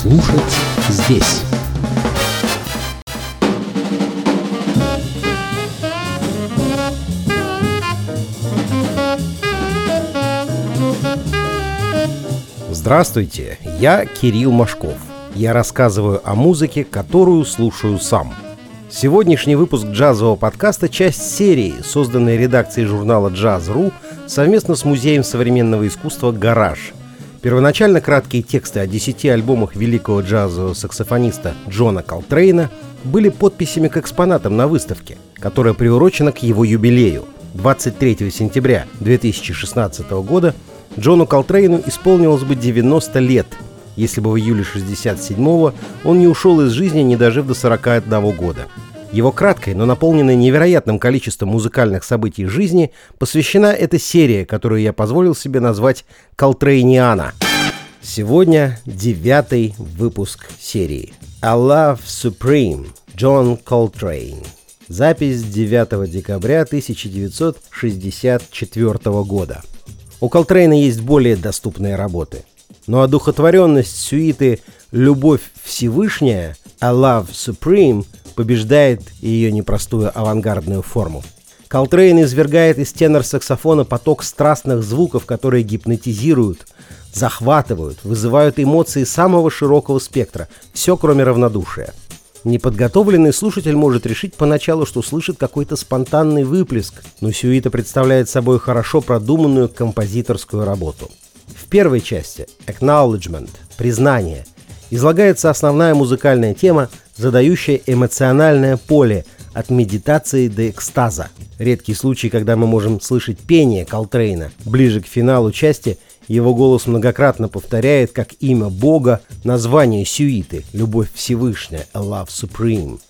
слушать здесь. Здравствуйте, я Кирилл Машков. Я рассказываю о музыке, которую слушаю сам. Сегодняшний выпуск джазового подкаста – часть серии, созданной редакцией журнала «Джаз.ру» совместно с Музеем современного искусства «Гараж». Первоначально краткие тексты о десяти альбомах великого джазового саксофониста Джона Колтрейна были подписями к экспонатам на выставке, которая приурочена к его юбилею. 23 сентября 2016 года Джону Колтрейну исполнилось бы 90 лет, если бы в июле 67-го он не ушел из жизни, не дожив до 41 года. Его краткой, но наполненной невероятным количеством музыкальных событий жизни посвящена эта серия, которую я позволил себе назвать «Колтрейниана». Сегодня девятый выпуск серии. «I Love Supreme» Джон Колтрейн. Запись 9 декабря 1964 года. У Колтрейна есть более доступные работы. Но одухотворенность сюиты «Любовь Всевышняя» «A Love Supreme» побеждает ее непростую авангардную форму. Колтрейн извергает из тенор-саксофона поток страстных звуков, которые гипнотизируют, захватывают, вызывают эмоции самого широкого спектра, все кроме равнодушия. Неподготовленный слушатель может решить поначалу, что слышит какой-то спонтанный выплеск, но сюита представляет собой хорошо продуманную композиторскую работу. В первой части «Acknowledgement» — «Признание» излагается основная музыкальная тема, задающая эмоциональное поле от медитации до экстаза. Редкий случай, когда мы можем слышать пение Колтрейна. Ближе к финалу части — его голос многократно повторяет как имя Бога, название сюиты «Любовь Всевышняя» «A Love Supreme».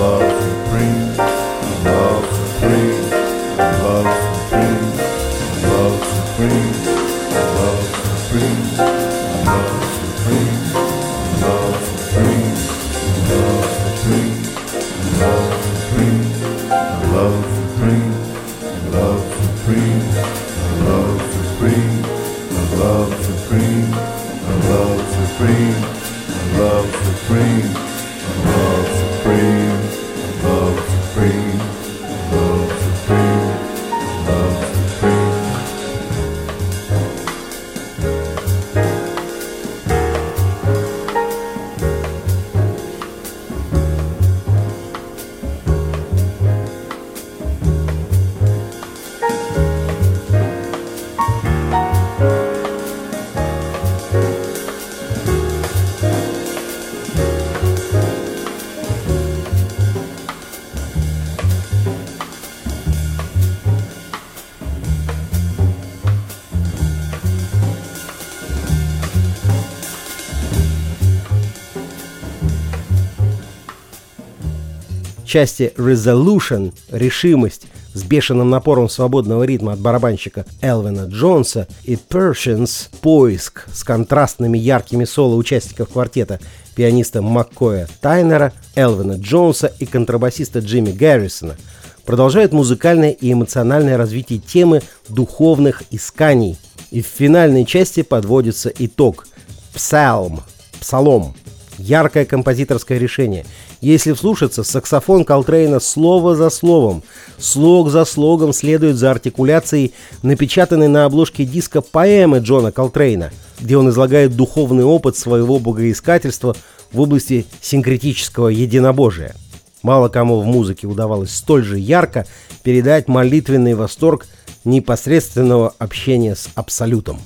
love. Части Resolution, решимость, с бешеным напором свободного ритма от барабанщика Элвина Джонса и Persians поиск с контрастными яркими соло участников квартета пианиста Маккоя Тайнера, Элвина Джонса и контрабасиста Джимми Гаррисона продолжают музыкальное и эмоциональное развитие темы духовных исканий. И в финальной части подводится итог – псалм, псалом, яркое композиторское решение – если вслушаться, саксофон Колтрейна слово за словом, слог за слогом следует за артикуляцией, напечатанной на обложке диска поэмы Джона Колтрейна, где он излагает духовный опыт своего богоискательства в области синкретического единобожия. Мало кому в музыке удавалось столь же ярко передать молитвенный восторг непосредственного общения с Абсолютом.